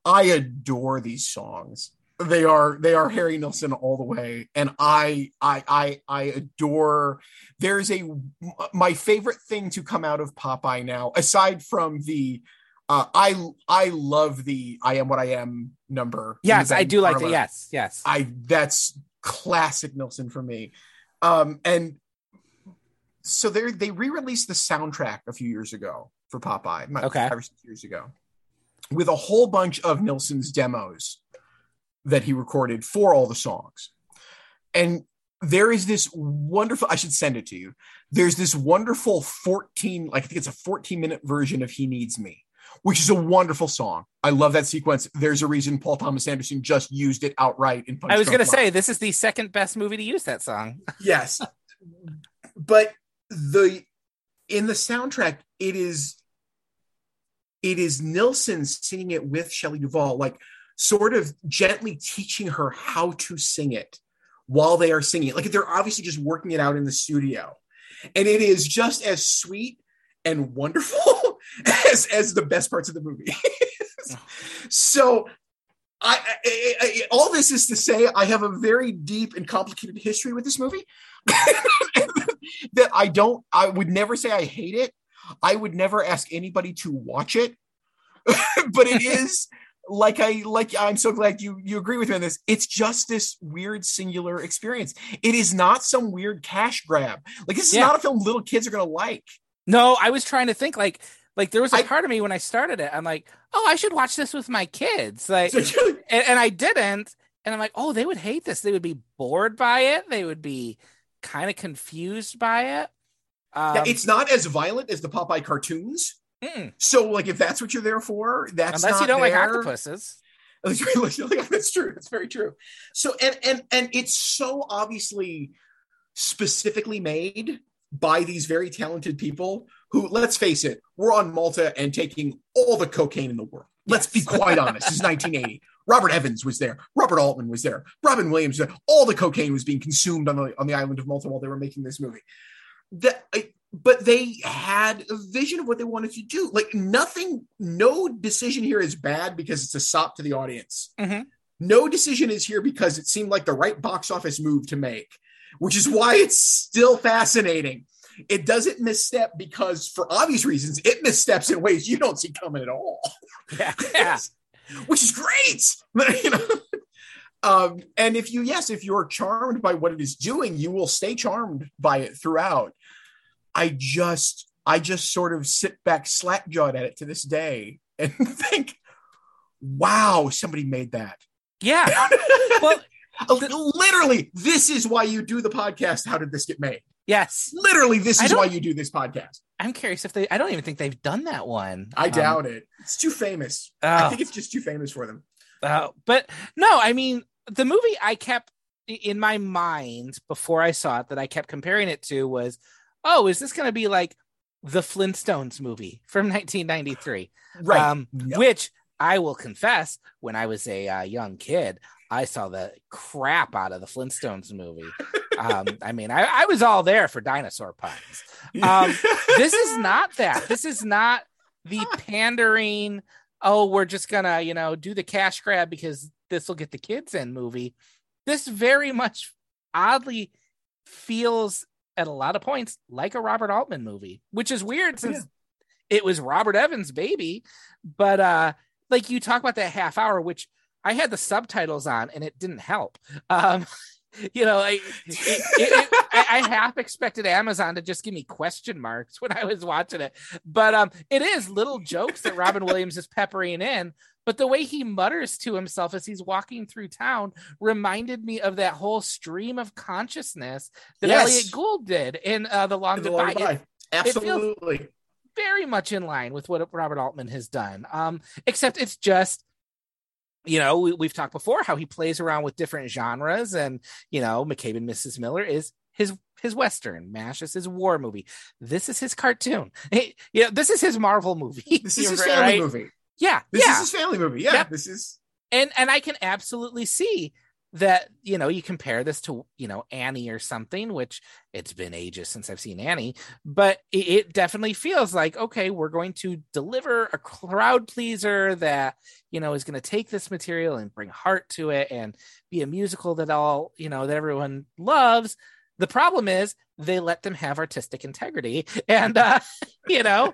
I adore these songs. They are they are Harry Nilsson all the way, and I I I I adore. There's a my favorite thing to come out of Popeye now, aside from the uh, I I love the I am what I am number. Yes, I do like that. Yes. Yes. I that's classic Nilsson for me. Um, and so they they re-released the soundtrack a few years ago for Popeye, not Okay. five or six years ago, with a whole bunch of Nilsson's demos that he recorded for all the songs. And there is this wonderful, I should send it to you. There's this wonderful 14, like I think it's a 14 minute version of He Needs Me, which is a wonderful song. I love that sequence. There's a reason Paul Thomas Anderson just used it outright in Punch I was going to say this is the second best movie to use that song. (laughs) yes but the in the soundtrack it is it is nilsson singing it with shelley duvall like sort of gently teaching her how to sing it while they are singing. Like they're obviously just working it out in the studio. And it is just as sweet and wonderful (laughs) as as the best parts of the movie. (laughs) so I, I, I, all this is to say I have a very deep and complicated history with this movie (laughs) that I don't I would never say I hate it. I would never ask anybody to watch it. but it is like I like I'm so glad you you agree with me on this. It's just this weird singular experience. It is not some weird cash grab. Like this is yeah. not a film little kids are gonna like. No, I was trying to think like like there was a I, part of me when I started it. I'm like, oh, I should watch this with my kids. Like, and, and I didn't. And I'm like, oh, they would hate this. They would be bored by it. They would be kind of confused by it. Um, yeah, it's not as violent as the Popeye cartoons. Mm. So, like, if that's what you're there for, that's unless you don't there. (laughs) like octopuses. that's true. That's very true. So, and and and it's so obviously specifically made by these very talented people who, let's face it, were on Malta and taking all the cocaine in the world. Let's yes. be (laughs) quite honest. This is 1980. Robert Evans was there. Robert Altman was there. Robin Williams. Was there. All the cocaine was being consumed on the on the island of Malta while they were making this movie. That, but they had a vision of what they wanted to do. Like nothing, no decision here is bad because it's a sop to the audience. Mm-hmm. No decision is here because it seemed like the right box office move to make, which is why it's still fascinating. It doesn't misstep because, for obvious reasons, it missteps in ways you don't see coming at all. (laughs) Yeah, which is great. (laughs) you know, um, and if you, yes, if you're charmed by what it is doing, you will stay charmed by it throughout. I just, I just sort of sit back slack jawed at it to this day and (laughs) think, wow, somebody made that. Yeah. Well, literally, this is why you do the podcast. How did this get made? Yes. Literally, this is why you do this podcast. I'm curious if they, I don't even think they've done that one. I um, doubt it. It's too famous. I think it's just too famous for them. Uh, but no, I mean, the movie I kept in my mind before I saw it that I kept comparing it to was, oh, is this going to be like the Flintstones movie from 1993? Right. Um. Which I will confess, when I was a uh, young kid, I saw the crap out of the Flintstones movie. (laughs) Um, I mean, I, I, was all there for dinosaur puns. Um, this is not that. This is not the (laughs) pandering. Oh, we're just gonna, you know, do the cash grab because this will get the kids in movie. This very much oddly feels at a lot of points like a Robert Altman movie, which is weird since yeah. it was Robert Evans' baby. But uh like you talk about that half hour, which I had the subtitles on and it didn't help. Um (laughs) (laughs) you know, I, it, it, I, I half expected Amazon to just give me question marks when I was watching it, but um, it is little jokes that Robin Williams is peppering in. But the way he mutters to himself as he's walking through town reminded me of that whole stream of consciousness that yes. Elliott Gould did in uh, the Long Goodbye. It, Absolutely, very much in line with what Robert Altman has done. Um, except it's just you know, we, have talked before how he plays around with different genres, and you know, McCabe and Mrs. Miller is his his western, Mash is his war movie. This is his cartoon. (laughs) Hey, you know, this is his Marvel movie. This is (laughs) his family right? movie. Yeah, this yeah. is his family movie. Yeah, yep. this is and and I can absolutely see that you know you compare this to you know Annie or something, which it's been ages since I've seen Annie, but it, it definitely feels like okay, we're going to deliver a crowd pleaser that you know is going to take this material and bring heart to it and be a musical that all you know that everyone loves. The problem is they let them have artistic integrity (laughs) and uh (laughs) you know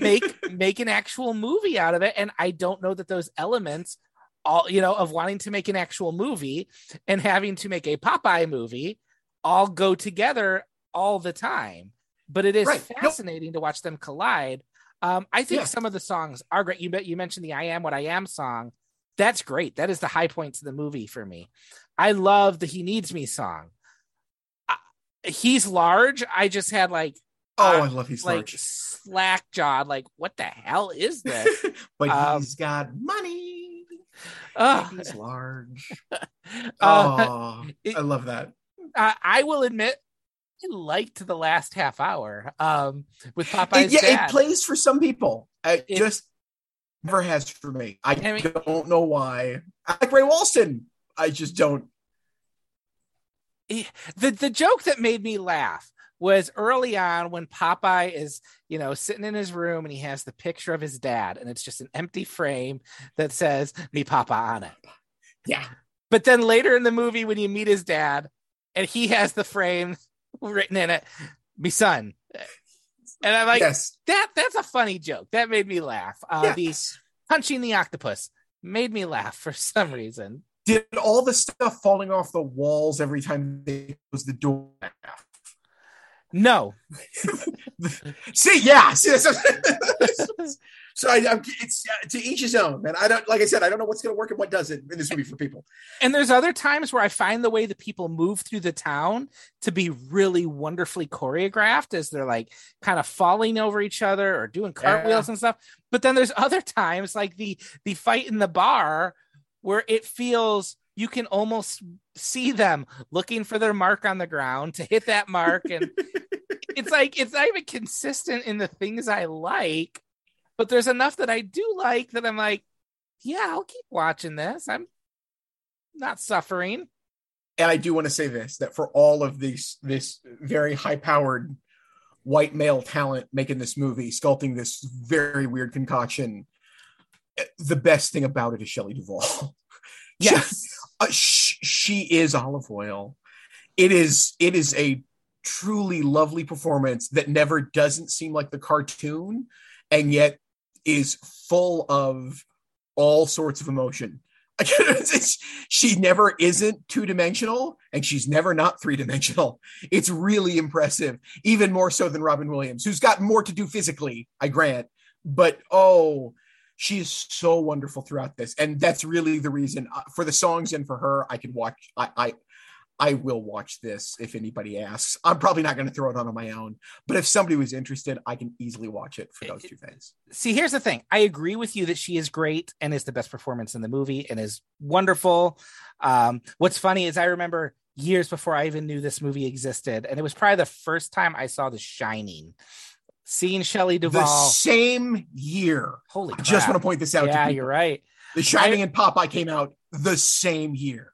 make make an actual movie out of it and I don't know that those elements all you know of wanting to make an actual movie and having to make a Popeye movie all go together all the time. But it is right. fascinating nope. to watch them collide. Um, I think yeah. some of the songs are great. You you mentioned the "I Am What I Am" song. That's great. That is the high point of the movie for me. I love the "He Needs Me" song. he's large. I just had like oh, uh, I love he's like large. slack jawed. Like what the hell is this? (laughs) but um, he's got money. Uh, He's large. (laughs) Uh, oh, it, I love that. I, I will admit, I liked the last half hour um, with Popeye's it, yeah, dad. It plays for some people. It, it just never has for me. I, I mean, don't know why. I like Ray Walston. I just don't. the the joke that made me laugh was early on when Popeye is, you know, sitting in his room and he has the picture of his dad and it's just an empty frame that says me papa on it. Yeah. But then later in the movie when you meet his dad and he has the frame written in it, me son. And I'm like, yes. that that's a funny joke. That made me laugh. Uh, The punching the octopus made me laugh for some reason. Did all the stuff falling off the walls every time they close the door? No, (laughs) See, yeah. See, that's- (laughs) so I, I'm, it's uh, to each his own, man. I don't, like I said, I don't know what's going to work and what doesn't in this movie for people. and there's other times where I find the way that people move through the town to be really wonderfully choreographed as they're like kind of falling over each other or doing cartwheels and stuff. But then there's (laughs) other times like the the fight in the bar where it feels you can almost see them looking for their mark on the ground to hit that mark and (laughs) it's like it's not even consistent in the things I like, but there's enough that I do like that I'm like, yeah, I'll keep watching this. I'm not suffering. And I do want to say this: that for all of these, this very high-powered white male talent making this movie, sculpting this very weird concoction, eh, the best thing about it is Shelley Duvall. (laughs) Yes. Uh, sh- she is Olive Oyl. It is it is a truly lovely performance that never doesn't seem like the cartoon, and yet is full of all sorts of emotion. (laughs) She never isn't two dimensional, and she's never not three dimensional. It's really impressive, even more so than Robin Williams, who's got more to do physically. I grant, but oh, she is so wonderful throughout this and that's really the reason uh, for the songs and for her i can watch i i i will watch this if anybody asks i'm probably not going to throw it on on my own but if somebody was interested i can easily watch it for those two things See, here's the thing. I agree with you that she is great and is the best performance in the movie and is wonderful. Um, what's funny is I remember years before I even knew this movie existed, and it was probably the first time I saw The Shining. Seeing Shelley Duvall the same year Holy i just want to point this out Yeah, you're right. the shining and popeye came out the same year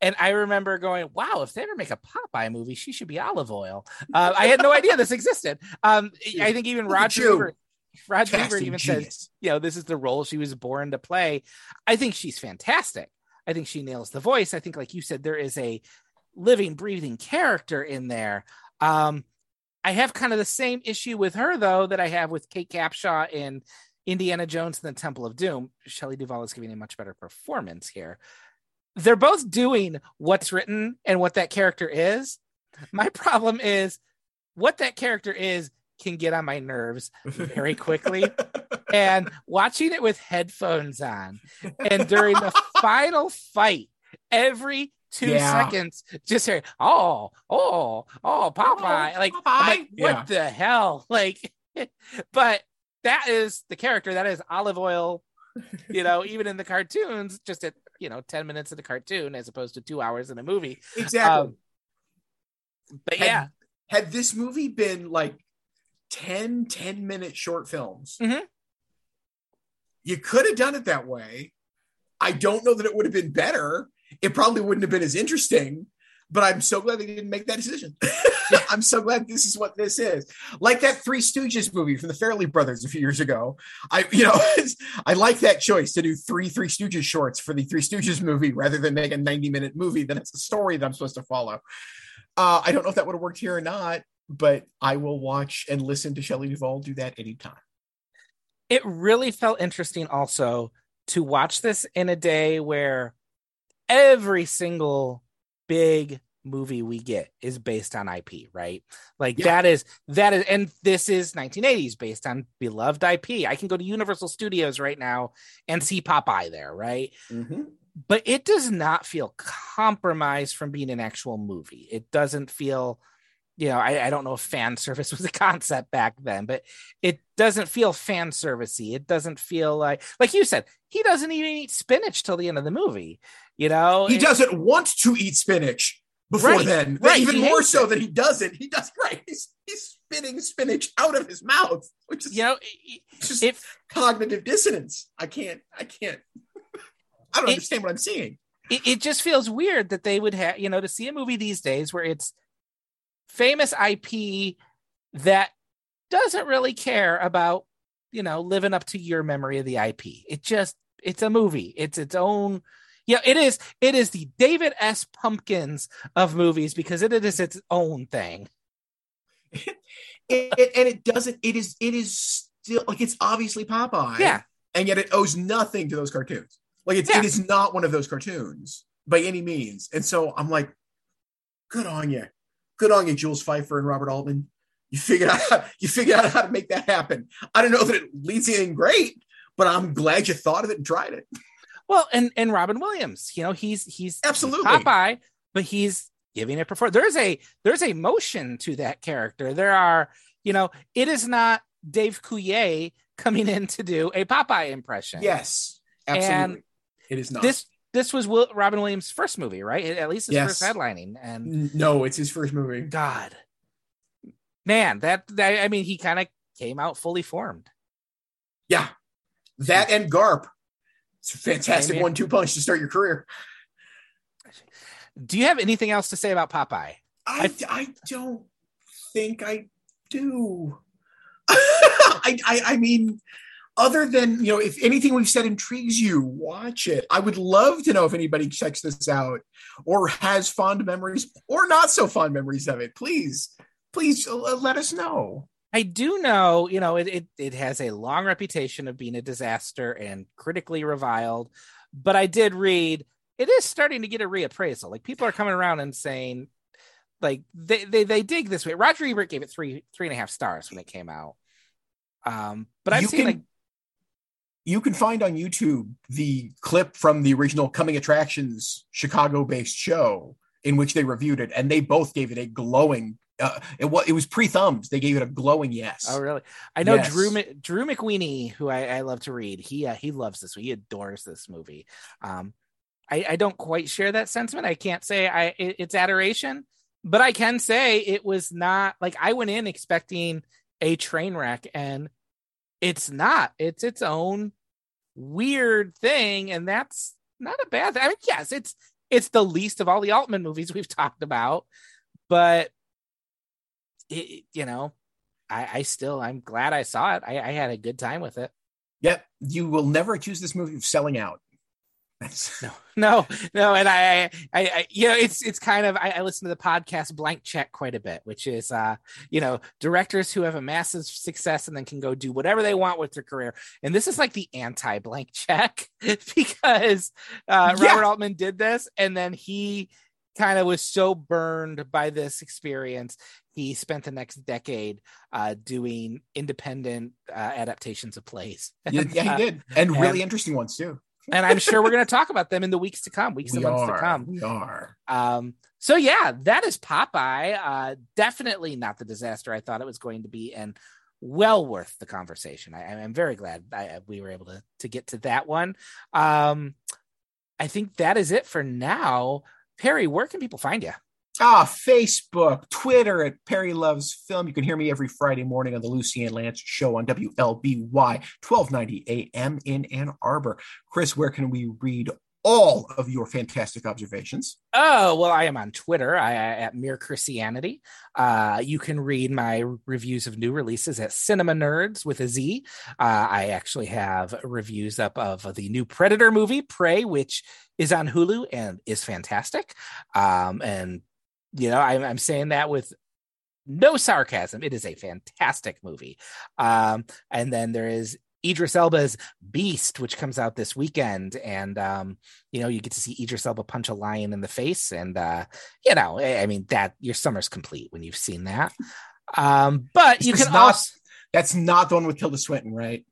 And I remember going, wow, if they ever make a Popeye movie, she should be Olive Oyl. Uh, I had no idea this existed. Um, I think even Roger. Ebert, Roger Ebert even says, you know, this is the role she was born to play. I think she's fantastic. I think she nails the voice. I think, like you said, there is a living, breathing character in there. Um, I have kind of the same issue with her, though, that I have with Kate Capshaw in Indiana Jones and the Temple of Doom. Shelley Duvall is giving a much better performance here. They're both doing what's written and what that character is. My problem is what that character is can get on my nerves very quickly. (laughs) and watching it with headphones on, and during the final fight, every two Yeah. seconds, just hear, oh, oh, oh, Popeye. like, I'm like, what Yeah. the hell? (laughs) Like, but that is the character. That is olive oil. You know, (laughs) even in the cartoons, just at you know ten minutes of the cartoon as opposed to two hours in a movie. exactly Um, But Had- yeah, had this movie been like 10 10 minute short films Mhm. you could have done it that way i don't know that it would have been better it probably wouldn't have been as interesting but i'm so glad they didn't make that decision. (laughs) I'm so glad this is what this is. Like that three stooges movie from the Farrelly brothers a few years ago. I you know (laughs) i like that choice to do three three stooges shorts for the three stooges movie rather than make a 90 minute movie that it's a story that i'm supposed to follow. Uh, I don't know if that would have worked here or not, but I will watch and listen to Shelley Duvall do that anytime. it really felt interesting also to watch this in a day where every single big movie we get is based on IP, right? Like Yeah. that is that is and this is 1980s based on beloved IP. I can go to Universal Studios right now and see Popeye there, right? Mm-hmm. But it does not feel compromised from being an actual movie. It doesn't feel you know, I, I don't know if fan service (laughs) was a concept back then, but it doesn't feel fan servicey. It doesn't feel like, like you said, he doesn't even eat spinach till the end of the movie. You know, He It- doesn't want to eat spinach before Right, then. right, Even more so it. than he doesn't. He does (laughs) right. He's he's spitting spinach out of his mouth, which is You know, it, just it cognitive dissonance. I can't. I can't. I don't understand what I'm seeing. it, it just feels weird that they would have, you know, to see a movie these days where it's famous IP that doesn't really care about, you know, living up to your memory of the IP. It just, it's a movie. It's its own. Yeah, it is. It is the David S. Pumpkins of movies because it is its own thing. (laughs) it, it, and it doesn't. It is. It is still like it's obviously Popeye. Yeah, and yet it owes nothing to those cartoons. Like it's, Yeah. it is not one of those cartoons by any means. And so I'm like, good on you, good on you, Jules Feiffer and Robert Altman. You figured out how, you figured out how to make that happen. I don't know that it leads to anything great, but I'm glad you thought of it and tried it. Well, and and Robin Williams, you know, he's he's Absolutely. Popeye, but he's giving it perform. There's a there's a motion to that character. There are, you know, it is not Dave Coulier coming in to do a Popeye impression. Yes, absolutely. And it is not. This this was Will, Robin Williams' first movie, right? At least his Yes. first headlining. And no, it's his first movie. God, man, that, that I mean, he kind of came out fully formed. Yeah, that and Garp. It's a (laughs) fantastic here. one-two punch to start your career. Do you have anything else to say about Popeye? I, I don't think I do. (laughs) I, I I mean, other than you know, if anything we've said intrigues you, watch it. I would love to know if anybody checks this out or has fond memories or not so fond memories of it. Please, please uh, let us know. I do know, you know, it, it it has a long reputation of being a disaster and critically reviled, but I did read it is starting to get a reappraisal. Like people are coming around and saying, like they they, they dig this way. Roger Ebert gave it three three and a half stars when it came out. Um, but I've You seen can- like You can find on YouTube the clip from the original Coming Attractions Chicago-based show in which they reviewed it, and they both gave it a glowing. Uh, it was it was pre-thumbs. They gave it a glowing yes. Oh, really? I know Yes. Drew Drew McWeeny, who I, I love to read. He uh, he loves this. He adores this movie. Um, I, I don't quite share that sentiment. I can't say I it, it's adoration, but I can say it was not like I went in expecting a train wreck, and it's not. It's its own weird thing, and that's not a bad thing. I mean, yes, it's it's the least of all the Altman movies we've (laughs) talked about, but it, you know, I, I still I'm glad I saw it. I, I had a good time with it. Yep, you will never accuse this movie of selling out. (laughs) No, no, no, and I, I, I you know, it's it's kind of I, I listen to the podcast Blank Check quite a bit, which is uh, you know, directors who have a massive success and then can go do whatever they want with their career. And this is like the anti Blank Check (laughs) because uh, Yeah. Robert Altman did this, and then he kind of was so burned by this experience he spent the next decade uh, doing independent uh, adaptations of plays yeah, (laughs) And, yeah, he did, and really interesting ones too. And i'm sure we're going to talk about them in the weeks to come weeks and We months to come. We are. um so yeah that is popeye. Uh definitely not the disaster i thought it was going to be and well worth the conversation. I i'm very glad I, we were able to to get to that one. Um i think that is it for now. Perry where can people find you Ah, Facebook, Twitter at Perry Loves Film. You can hear me every Friday morning on the Lucy Ann Lance Show on WLBY, 1290 AM in Ann Arbor. Chris, where can we read all of your fantastic observations? Oh well, I am on Twitter I- at Mere Christianity. Uh, you can read my reviews of new releases at Cinema Nerds with a Z. Uh, I actually have reviews up of the new Predator movie, Prey, which is on Hulu and is fantastic. Um, and you know, I'm, I'm saying that with no sarcasm. It is a fantastic movie. Um, and then there is Idris Elba's Beast, which comes out this weekend, and um, you know, you get to see Idris Elba punch a lion in the face, and uh, you know, I I mean that your summer's complete when you've seen that. Um, but you This can not- also That's not the one with Tilda Swinton, right?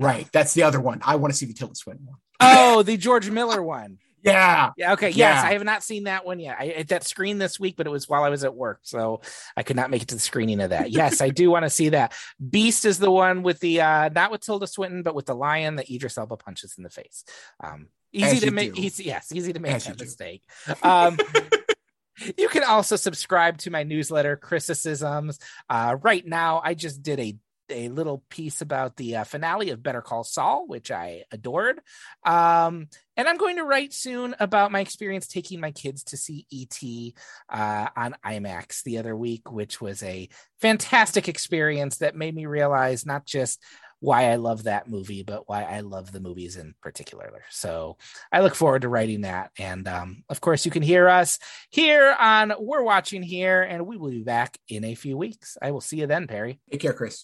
Right. That's the other one. I want to see the Tilda Swinton one. oh the George Miller one. Yeah. Yeah, okay. Yes, Yeah. I have not seen that one yet. I at that screen this week, but it was while I was at work, so I could not make it to the screening of that. Yes, I do want to see that. Beast is the one with the uh not with Tilda Swinton, but with the lion that Idris Elba punches in the face. Um easy As to make easy, yes, easy to make As that mistake. Um (laughs) You can also subscribe to my newsletter, Criticisms. Uh, right now, I just did a a little piece about the uh, finale of Better Call Saul, which I adored. Um, and I'm going to write soon about my experience taking my kids to see ET uh, on IMAX the other week, which was a fantastic experience that made me realize not just why I love that movie, but why I love the movies in particular. So I look forward to writing that. And um, of course, you can hear us here on We're Watching Here, and we will be back in a few weeks. I will see you then, Perry. Take care, Chris.